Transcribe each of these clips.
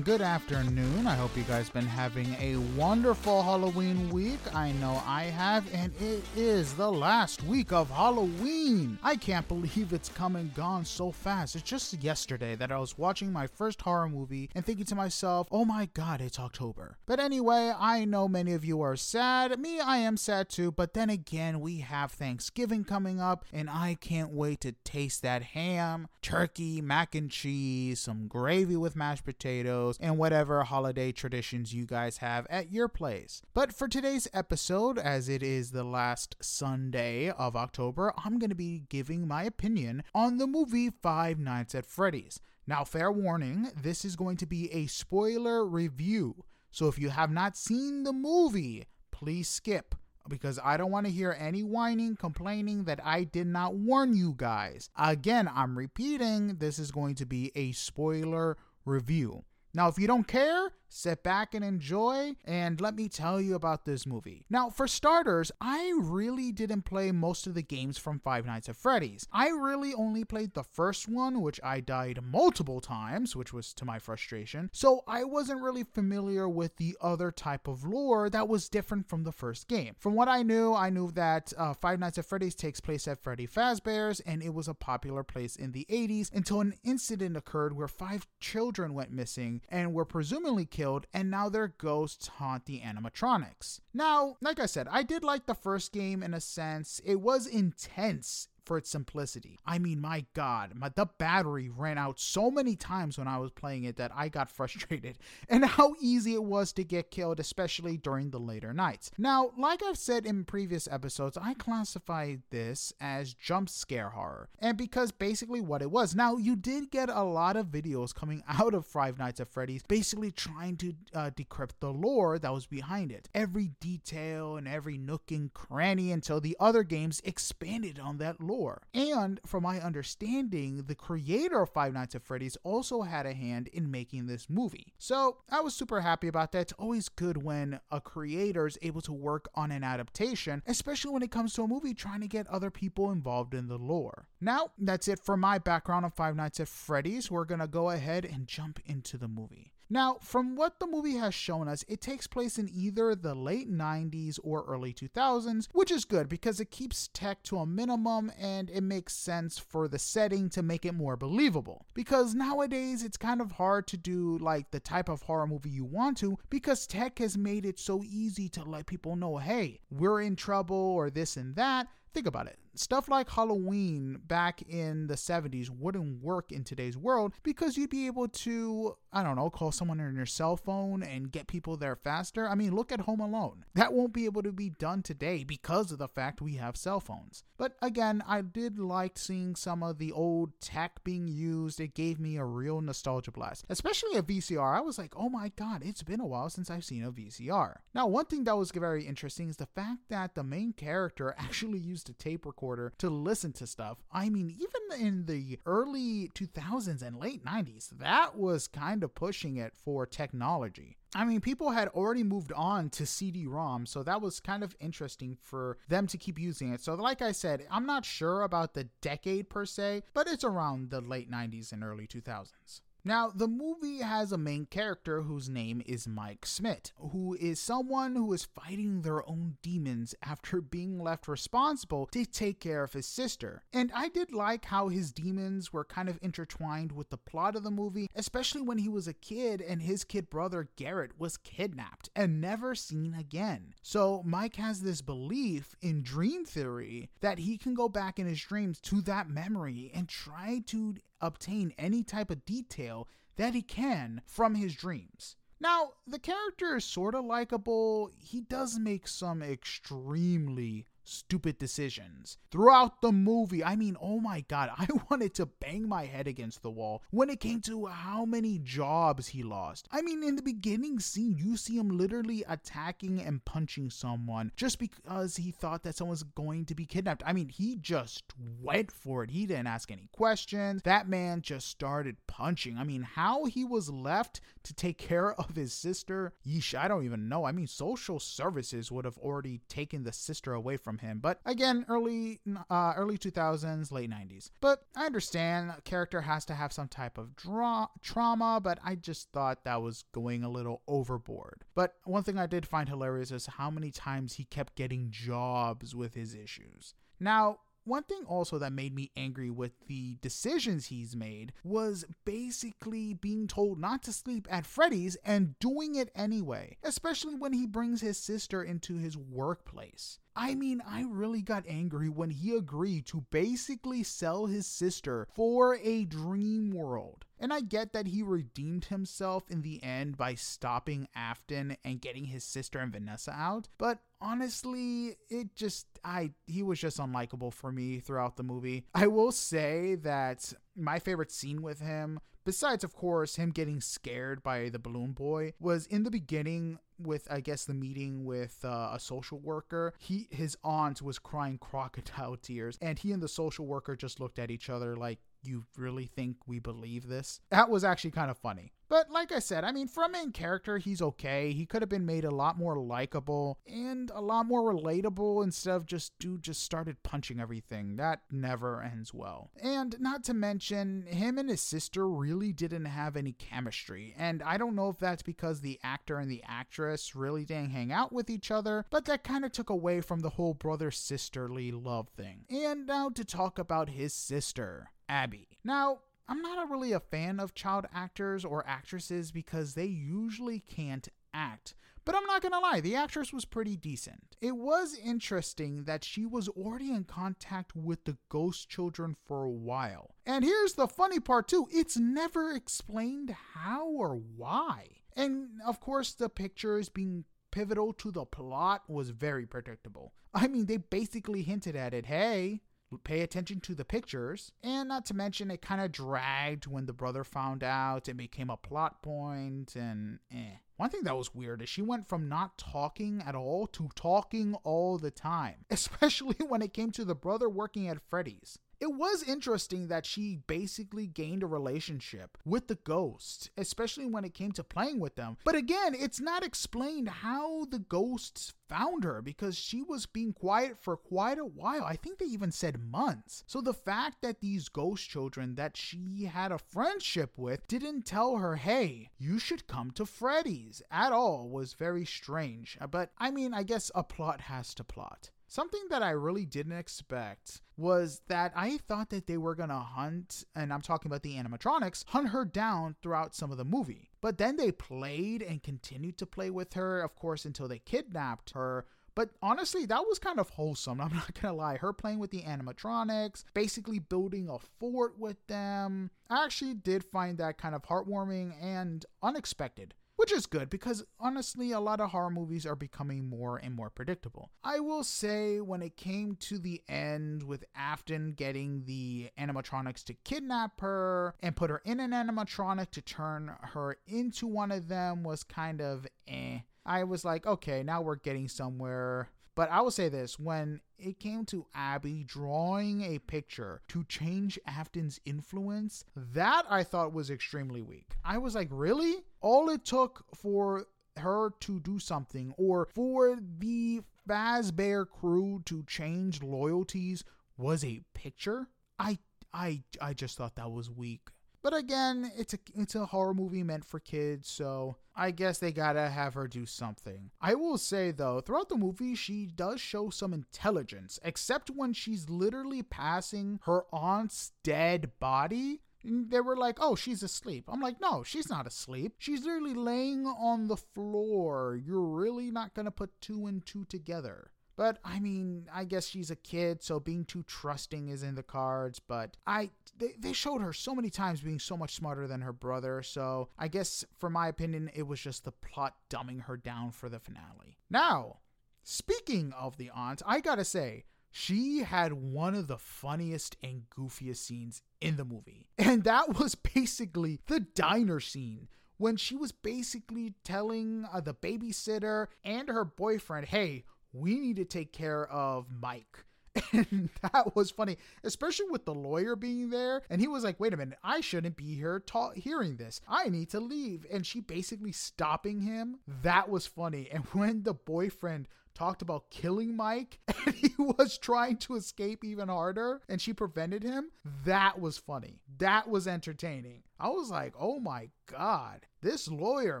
and good afternoon. I hope you guys been having a wonderful Halloween week. I know I have, and it is the last week of Halloween. I can't believe it's come and gone so fast. It's just yesterday that I was watching my first horror movie and thinking to myself, oh my god, it's October. But anyway, I know many of you are sad. Me, I am sad too, but then again, we have Thanksgiving coming up, and I can't wait to taste that ham, turkey, mac and cheese, some gravy with mashed potatoes, and whatever holiday traditions you guys have at your place. But for today's episode, as it is the last Sunday of October, I'm going to be giving my opinion on the movie Five Nights at Freddy's. Now, fair warning, this is going to be a spoiler review. So if you have not seen the movie, please skip because I don't want to hear any whining, complaining that I did not warn you guys. Again, I'm repeating, this is going to be a spoiler review. Now, if you don't care, sit back and enjoy, and let me tell you about this movie. Now, for starters, I really didn't play most of the games from Five Nights at Freddy's. I really only played the first one, which I died multiple times, which was to my frustration, so I wasn't really familiar with the other type of lore that was different from the first game. From what I knew, I knew that uh, Five Nights at Freddy's takes place at Freddy Fazbear's, and it was a popular place in the 80s until an incident occurred where five children went missing and were presumably killed killed, and now their ghosts haunt the animatronics. Now, like I said, I did like the first game in a sense. It was intense for its simplicity. I mean, my God, my, the battery ran out so many times when I was playing it that I got frustrated, and how easy it was to get killed, especially during the later nights. Now, like I've said in previous episodes, I classify this as jump scare horror, and because basically what it was. Now, you did get a lot of videos coming out of Five Nights at Freddy's basically trying to uh, decrypt the lore that was behind it, every detail and every nook and cranny until the other games expanded on that lore And from my understanding, the creator of Five Nights at Freddy's also had a hand in making this movie. So I was super happy about that. It's always good when a creator is able to work on an adaptation, especially when it comes to a movie trying to get other people involved in the lore. Now, that's it for my background on Five Nights at Freddy's. We're gonna go ahead and jump into the movie. Now, from what the movie has shown us, it takes place in either the late 90s or early 2000s, which is good because it keeps tech to a minimum and it makes sense for the setting to make it more believable. Because nowadays it's kind of hard to do like the type of horror movie you want to because tech has made it so easy to let people know, hey, we're in trouble or this and that. Think about it stuff like Halloween back in the 70s wouldn't work in today's world because you'd be able to, I don't know, call someone on your cell phone and get people there faster. I mean, look at Home Alone. That won't be able to be done today because of the fact we have cell phones. But again, I did like seeing some of the old tech being used. It gave me a real nostalgia blast, especially a VCR. I was like, oh my god, it's been a while since I've seen a VCR. Now, one thing that was very interesting is the fact that the main character actually used a tape recorder recorder to listen to stuff. I mean, even in the early 2000s and late 90s, that was kind of pushing it for technology. I mean, people had already moved on to CD ROM, so that was kind of interesting for them to keep using it. So, like I said, I'm not sure about the decade per se, but it's around the late 90s and early 2000s. Now, the movie has a main character whose name is Mike Schmidt, who is someone who is fighting their own demons after being left responsible to take care of his sister. And I did like how his demons were kind of intertwined with the plot of the movie, especially when he was a kid and his kid brother Garrett was kidnapped and never seen again. So, Mike has this belief in dream theory that he can go back in his dreams to that memory and try to obtain any type of detail that he can from his dreams. Now, the character is sort of likable. He does make some extremely stupid decisions. Throughout the movie, I mean, oh my god, I wanted to bang my head against the wall when it came to how many jobs he lost. I mean, in the beginning scene, you see him literally attacking and punching someone just because he thought that someone's going to be kidnapped. I mean, he just went for it. He didn't ask any questions. That man just started punching. I mean, how he was left to take care of his sister, yeesh, I don't even know. I mean, social services would have already taken the sister away from him. But again, early uh, early 2000s, late 90s. But I understand character has to have some type of draw trauma, but I just thought that was going a little overboard. But one thing I did find hilarious is how many times he kept getting jobs with his issues. Now, one thing also that made me angry with the decisions he's made was basically being told not to sleep at Freddy's and doing it anyway, especially when he brings his sister into his workplace. I mean, I really got angry when he agreed to basically sell his sister for a dream world. And I get that he redeemed himself in the end by stopping Afton and getting his sister and Vanessa out, but honestly, it just I he was just unlikable for me throughout the movie. I will say that my favorite scene with him besides of course him getting scared by the balloon boy was in the beginning with I guess the meeting with uh, a social worker, he his aunt was crying crocodile tears, and he and the social worker just looked at each other like, "You really think we believe this?" That was actually kind of funny. But like I said, I mean, for a main character, he's okay. He could have been made a lot more likable and a lot more relatable instead of just dude just started punching everything. That never ends well. And not to mention, him and his sister really didn't have any chemistry. And I don't know if that's because the actor and the actress really didn't hang out with each other, but that kind of took away from the whole brother sisterly love thing. And now to talk about his sister. Abby. Now, I'm not really a fan of child actors or actresses because they usually can't act. But I'm not gonna lie, the actress was pretty decent. It was interesting that she was already in contact with the ghost children for a while. And here's the funny part too it's never explained how or why. And of course, the pictures being pivotal to the plot was very predictable. I mean, they basically hinted at it hey, pay attention to the pictures. And not to mention, it kind of dragged when the brother found out. It became a plot point, and eh. One thing that was weird is she went from not talking at all to talking all the time, especially when it came to the brother working at Freddy's it was interesting that she basically gained a relationship with the ghosts, especially when it came to playing with them. But again, it's not explained how the ghosts found her because she was being quiet for quite a while. I think they even said months. So the fact that these ghost children that she had a friendship with didn't tell her, hey, you should come to Freddy's at all was very strange. But I mean, I guess a plot has to plot. Something that I really didn't expect was that I thought that they were gonna hunt, and I'm talking about the animatronics, hunt her down throughout some of the movie. But then they played and continued to play with her, of course, until they kidnapped her. But honestly, that was kind of wholesome. I'm not gonna lie. Her playing with the animatronics, basically building a fort with them. I actually did find that kind of heartwarming and unexpected which is good because honestly, a lot of horror movies are becoming more and more predictable. I will say, when it came to the end with Afton getting the animatronics to kidnap her and put her in an animatronic to turn her into one of them, was kind of eh. I was like, okay, now we're getting somewhere. But I will say this when it came to Abby drawing a picture to change Afton's influence, that I thought was extremely weak. I was like, really? All it took for her to do something or for the Fazbear crew to change loyalties was a picture? I I I just thought that was weak. But again, it's a it's a horror movie meant for kids, so I guess they gotta have her do something. I will say though, throughout the movie, she does show some intelligence, except when she's literally passing her aunt's dead body. They were like, oh, she's asleep. I'm like, no, she's not asleep. She's literally laying on the floor. You're really not gonna put two and two together. But I mean, I guess she's a kid, so being too trusting is in the cards. But I, they, they showed her so many times being so much smarter than her brother. So I guess, for my opinion, it was just the plot dumbing her down for the finale. Now, speaking of the aunt, I gotta say, she had one of the funniest and goofiest scenes in the movie. And that was basically the diner scene when she was basically telling uh, the babysitter and her boyfriend, hey, we need to take care of Mike. And that was funny, especially with the lawyer being there. And he was like, wait a minute, I shouldn't be here ta- hearing this. I need to leave. And she basically stopping him. That was funny. And when the boyfriend talked about killing Mike and he was trying to escape even harder and she prevented him, that was funny. That was entertaining. I was like, oh my God, this lawyer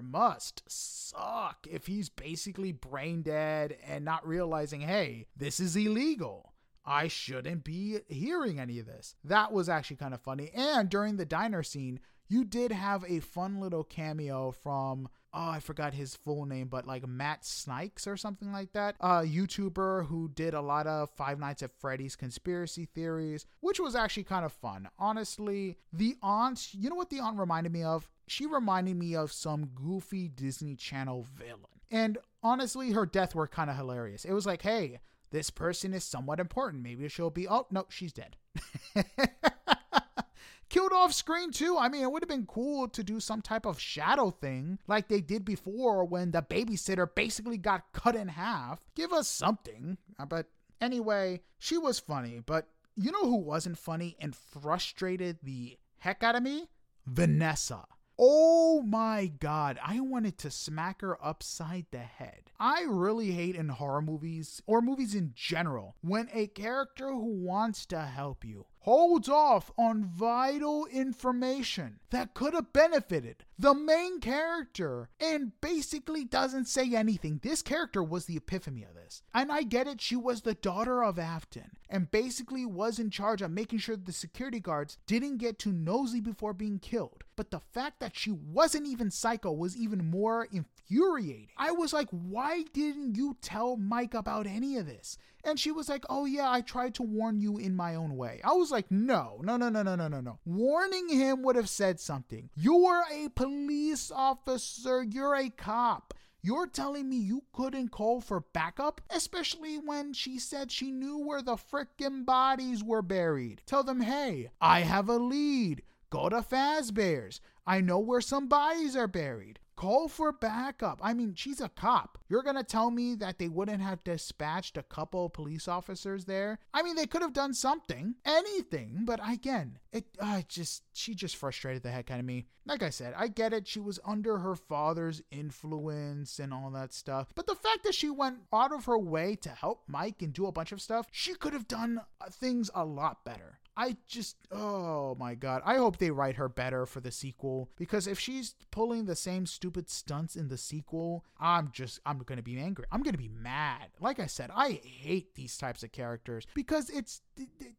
must suck if he's basically brain dead and not realizing, hey, this is illegal. I shouldn't be hearing any of this. That was actually kind of funny. And during the diner scene, you did have a fun little cameo from oh, I forgot his full name, but like Matt Snikes or something like that. A YouTuber who did a lot of Five Nights at Freddy's conspiracy theories, which was actually kind of fun. Honestly, the aunt, you know what the aunt reminded me of? She reminded me of some goofy Disney Channel villain. And honestly, her death were kind of hilarious. It was like, hey, this person is somewhat important. Maybe she'll be, oh, no, she's dead. killed off screen too. I mean, it would have been cool to do some type of shadow thing like they did before when the babysitter basically got cut in half. Give us something. Uh, but anyway, she was funny, but you know who wasn't funny and frustrated the heck out of me? Vanessa. Oh my god, I wanted to smack her upside the head. I really hate in horror movies, or movies in general, when a character who wants to help you holds off on vital information that could have benefited the main character and basically doesn't say anything. This character was the epiphany of this. And I get it, she was the daughter of Afton and basically was in charge of making sure the security guards didn't get too nosy before being killed. But the fact that she wasn't even psycho was even more infuriating. I was like, why didn't you tell Mike about any of this? And she was like, Oh, yeah, I tried to warn you in my own way. I was like, No, no, no, no, no, no, no, no. Warning him would have said something. You're a police officer, you're a cop. You're telling me you couldn't call for backup? Especially when she said she knew where the frickin' bodies were buried. Tell them, hey, I have a lead. Go to Fazbear's. I know where some bodies are buried. Call for backup. I mean, she's a cop. You're gonna tell me that they wouldn't have dispatched a couple police officers there? I mean, they could have done something, anything. But again, it uh, just she just frustrated the heck out of me. Like I said, I get it. She was under her father's influence and all that stuff. But the fact that she went out of her way to help Mike and do a bunch of stuff, she could have done uh, things a lot better. I just, oh my god. I hope they write her better for the sequel because if she's pulling the same stupid stunts in the sequel, I'm just, I'm gonna be angry. I'm gonna be mad. Like I said, I hate these types of characters because it's,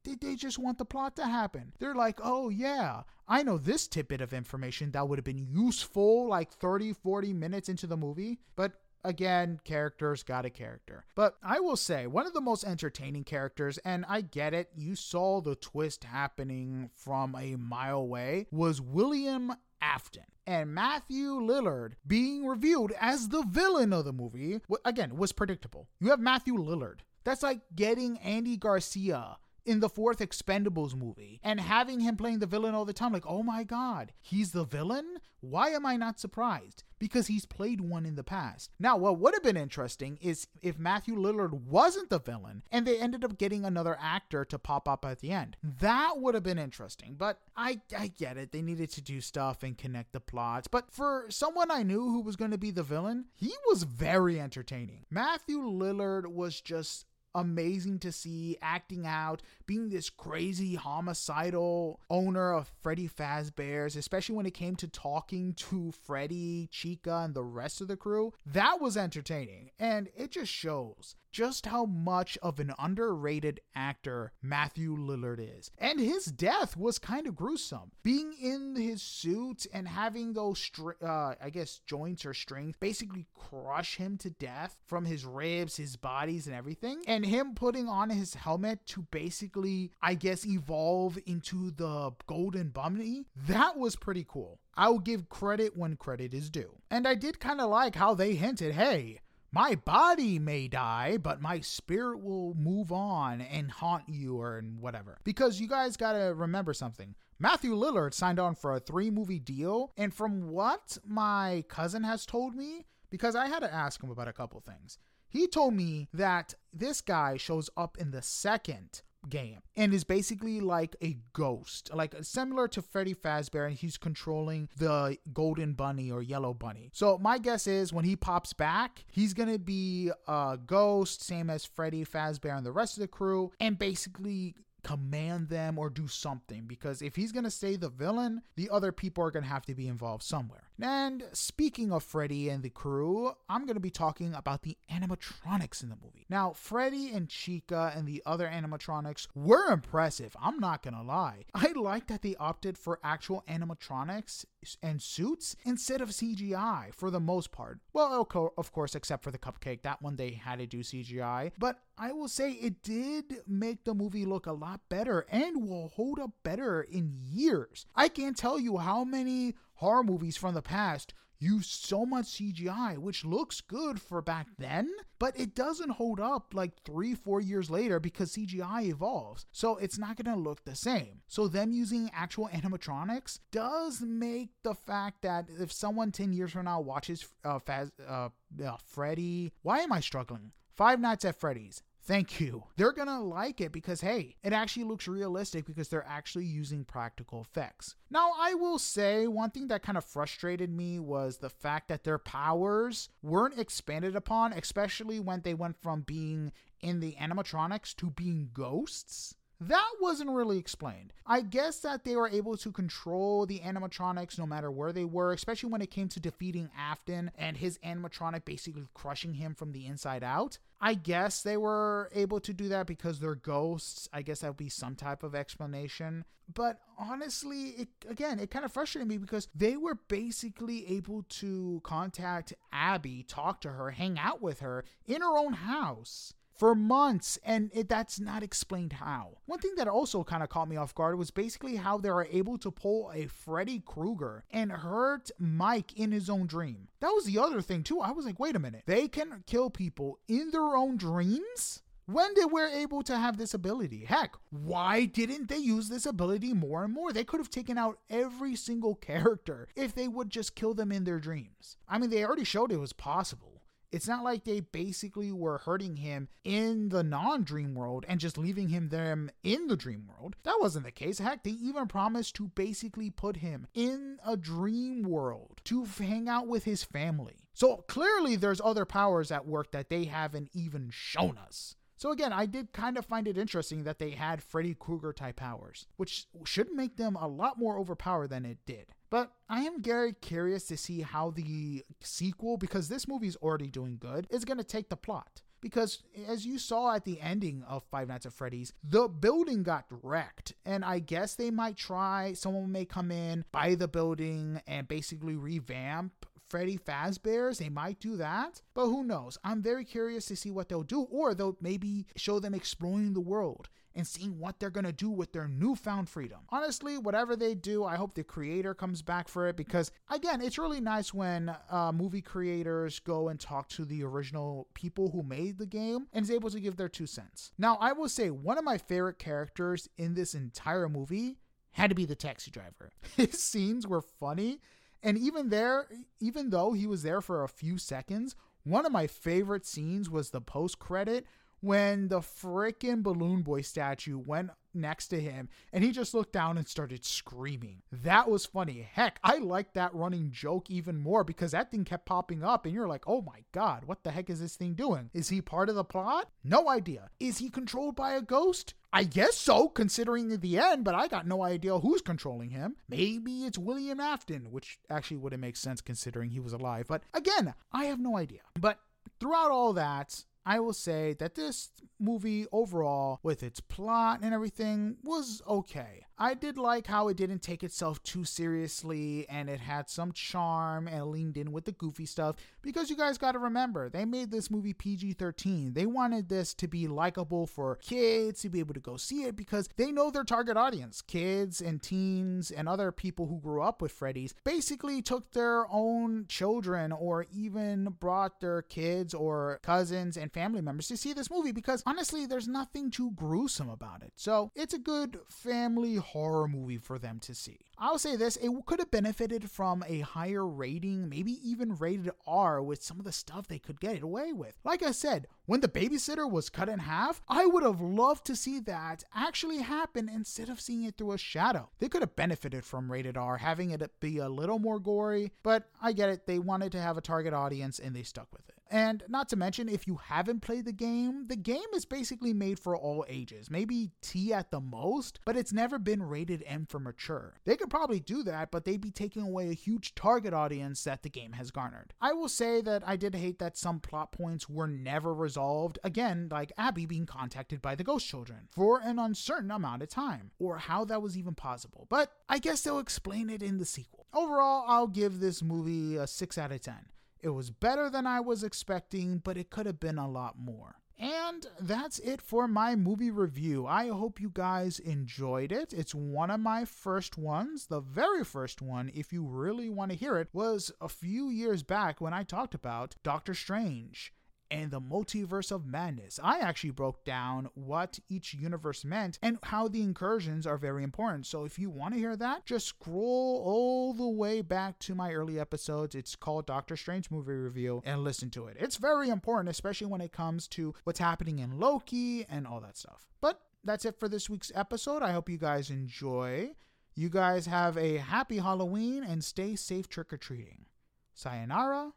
they, they just want the plot to happen. They're like, oh yeah, I know this tidbit of information that would have been useful like 30, 40 minutes into the movie, but Again, characters got a character. But I will say, one of the most entertaining characters, and I get it, you saw the twist happening from a mile away, was William Afton. And Matthew Lillard being revealed as the villain of the movie, again, was predictable. You have Matthew Lillard. That's like getting Andy Garcia in the fourth Expendables movie and having him playing the villain all the time. Like, oh my God, he's the villain? Why am I not surprised? Because he's played one in the past. Now, what would have been interesting is if Matthew Lillard wasn't the villain and they ended up getting another actor to pop up at the end. That would have been interesting, but I, I get it. They needed to do stuff and connect the plots. But for someone I knew who was going to be the villain, he was very entertaining. Matthew Lillard was just amazing to see acting out, being this crazy homicidal owner of Freddy Fazbear's, especially when it came to talking to Freddy, Chica, and the rest of the crew. That was entertaining, and it just shows just how much of an underrated actor Matthew Lillard is. And his death was kind of gruesome. Being in his suit and having those, uh, I guess, joints or strings basically crush him to death from his ribs, his bodies, and everything. And him putting on his helmet to basically, I guess, evolve into the Golden Bunny, that was pretty cool. I'll give credit when credit is due. And I did kind of like how they hinted hey, my body may die, but my spirit will move on and haunt you or and whatever. Because you guys gotta remember something. Matthew Lillard signed on for a three movie deal, and from what my cousin has told me, because I had to ask him about a couple things, he told me that this guy shows up in the second game and is basically like a ghost, like similar to Freddy Fazbear, and he's controlling the golden bunny or yellow bunny. So my guess is when he pops back, he's gonna be a ghost, same as Freddy Fazbear and the rest of the crew, and basically command them or do something because if he's going to stay the villain, the other people are going to have to be involved somewhere. And speaking of Freddy and the crew, I'm going to be talking about the animatronics in the movie. Now, Freddy and Chica and the other animatronics were impressive, I'm not going to lie. I like that they opted for actual animatronics and suits instead of CGI for the most part. Well, of course, except for the cupcake, that one they had to do CGI. But I will say it did make the movie look a lot better and will hold up better in years. I can't tell you how many horror movies from the past use so much CGI, which looks good for back then, but it doesn't hold up like three, four years later because CGI evolves. So it's not gonna look the same. So them using actual animatronics does make the fact that if someone 10 years from now watches uh, Faz, uh, uh, Freddy, why am I struggling? Five Nights at Freddy's. Thank you. They're gonna like it because, hey, it actually looks realistic because they're actually using practical effects. Now, I will say one thing that kind of frustrated me was the fact that their powers weren't expanded upon, especially when they went from being in the animatronics to being ghosts. That wasn't really explained. I guess that they were able to control the animatronics no matter where they were, especially when it came to defeating Afton and his animatronic basically crushing him from the inside out. I guess they were able to do that because they're ghosts. I guess that would be some type of explanation. But honestly, it again, it kind of frustrated me because they were basically able to contact Abby, talk to her, hang out with her in her own house for months, and it, that's not explained how. One thing that also kind of caught me off guard was basically how they were able to pull a Freddy Krueger and hurt Mike in his own dream. That was the other thing, too. I was like, wait a minute, they can kill people in their own dreams? When did we able to have this ability? Heck, why didn't they use this ability more and more? They could have taken out every single character if they would just kill them in their dreams. I mean, they already showed it was possible. It's not like they basically were hurting him in the non dream world and just leaving him them in the dream world. That wasn't the case. Heck, they even promised to basically put him in a dream world to hang out with his family. So clearly, there's other powers at work that they haven't even shown us. So again, I did kind of find it interesting that they had Freddy Krueger type powers, which should make them a lot more overpowered than it did. But I am very curious to see how the sequel, because this movie is already doing good, is going to take the plot. Because as you saw at the ending of Five Nights at Freddy's, the building got wrecked. And I guess they might try, someone may come in, buy the building, and basically revamp Freddy Fazbear's. They might do that, but who knows? I'm very curious to see what they'll do, or they'll maybe show them exploring the world and seeing what they're going to do with their newfound freedom. Honestly, whatever they do, I hope the creator comes back for it because, again, it's really nice when uh, movie creators go and talk to the original people who made the game and is able to give their two cents. Now, I will say one of my favorite characters in this entire movie had to be the taxi driver. His scenes were funny. And even there, even though he was there for a few seconds, one of my favorite scenes was the post credit when the freaking Balloon Boy statue went next to him and he just looked down and started screaming. That was funny. Heck, I liked that running joke even more because that thing kept popping up and you're like, oh my god, what the heck is this thing doing? Is he part of the plot? No idea. Is he controlled by a ghost? I guess so, considering the end, but I got no idea who's controlling him. Maybe it's William Afton, which actually wouldn't make sense considering he was alive. But again, I have no idea. But throughout all that, I will say that this movie overall, with its plot and everything, was okay. I did like how it didn't take itself too seriously and it had some charm and leaned in with the goofy stuff because you guys got to remember, they made this movie PG 13. They wanted this to be likable for kids to be able to go see it because they know their target audience kids and teens and other people who grew up with Freddy's basically took their own children or even brought their kids or cousins and family members to see this movie because honestly, there's nothing too gruesome about it. So it's a good family horror movie for them to see. I'll say this it could have benefited from a higher rating, maybe even rated R with some of the stuff they could get away with. Like I said, when the babysitter was cut in half, I would have loved to see that actually happen instead of seeing it through a shadow. They could have benefited from rated R, having it be a little more gory, but I get it, they wanted to have a target audience and they stuck with it. And not to mention, if you haven't played the game, the game is basically made for all ages, maybe T at the most, but it's never been rated M for mature. They could probably do that, but they'd be taking away a huge target audience that the game has garnered. I will say that I did hate that some plot points were never resolved, again, like Abby being contacted by the Ghost Children for an uncertain amount of time, or how that was even possible, but I guess they'll explain it in the sequel. Overall, I'll give this movie a 6 out of 10. It was better than I was expecting, but it could have been a lot more. And that's it for my movie review. I hope you guys enjoyed it. It's one of my first ones. The very first one, if you really want to hear it, was a few years back when I talked about Doctor Strange and the multiverse of madness. I actually broke down what each universe meant and how the incursions are very important. So if you want to hear that, just scroll all the way back to my early episodes. It's called Doctor Strange Movie Review and listen to it. It's very important, especially when it comes to what's happening in Loki and all that stuff. But that's it for this week's episode. I hope you guys enjoy. You guys have a happy Halloween and stay safe trick or treating. Sayonara.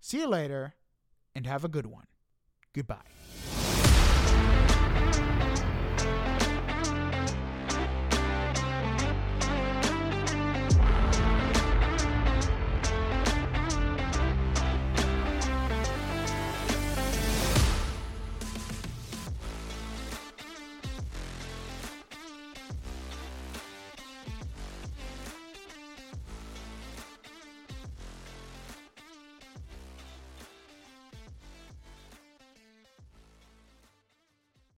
See you later and have a good one. Goodbye.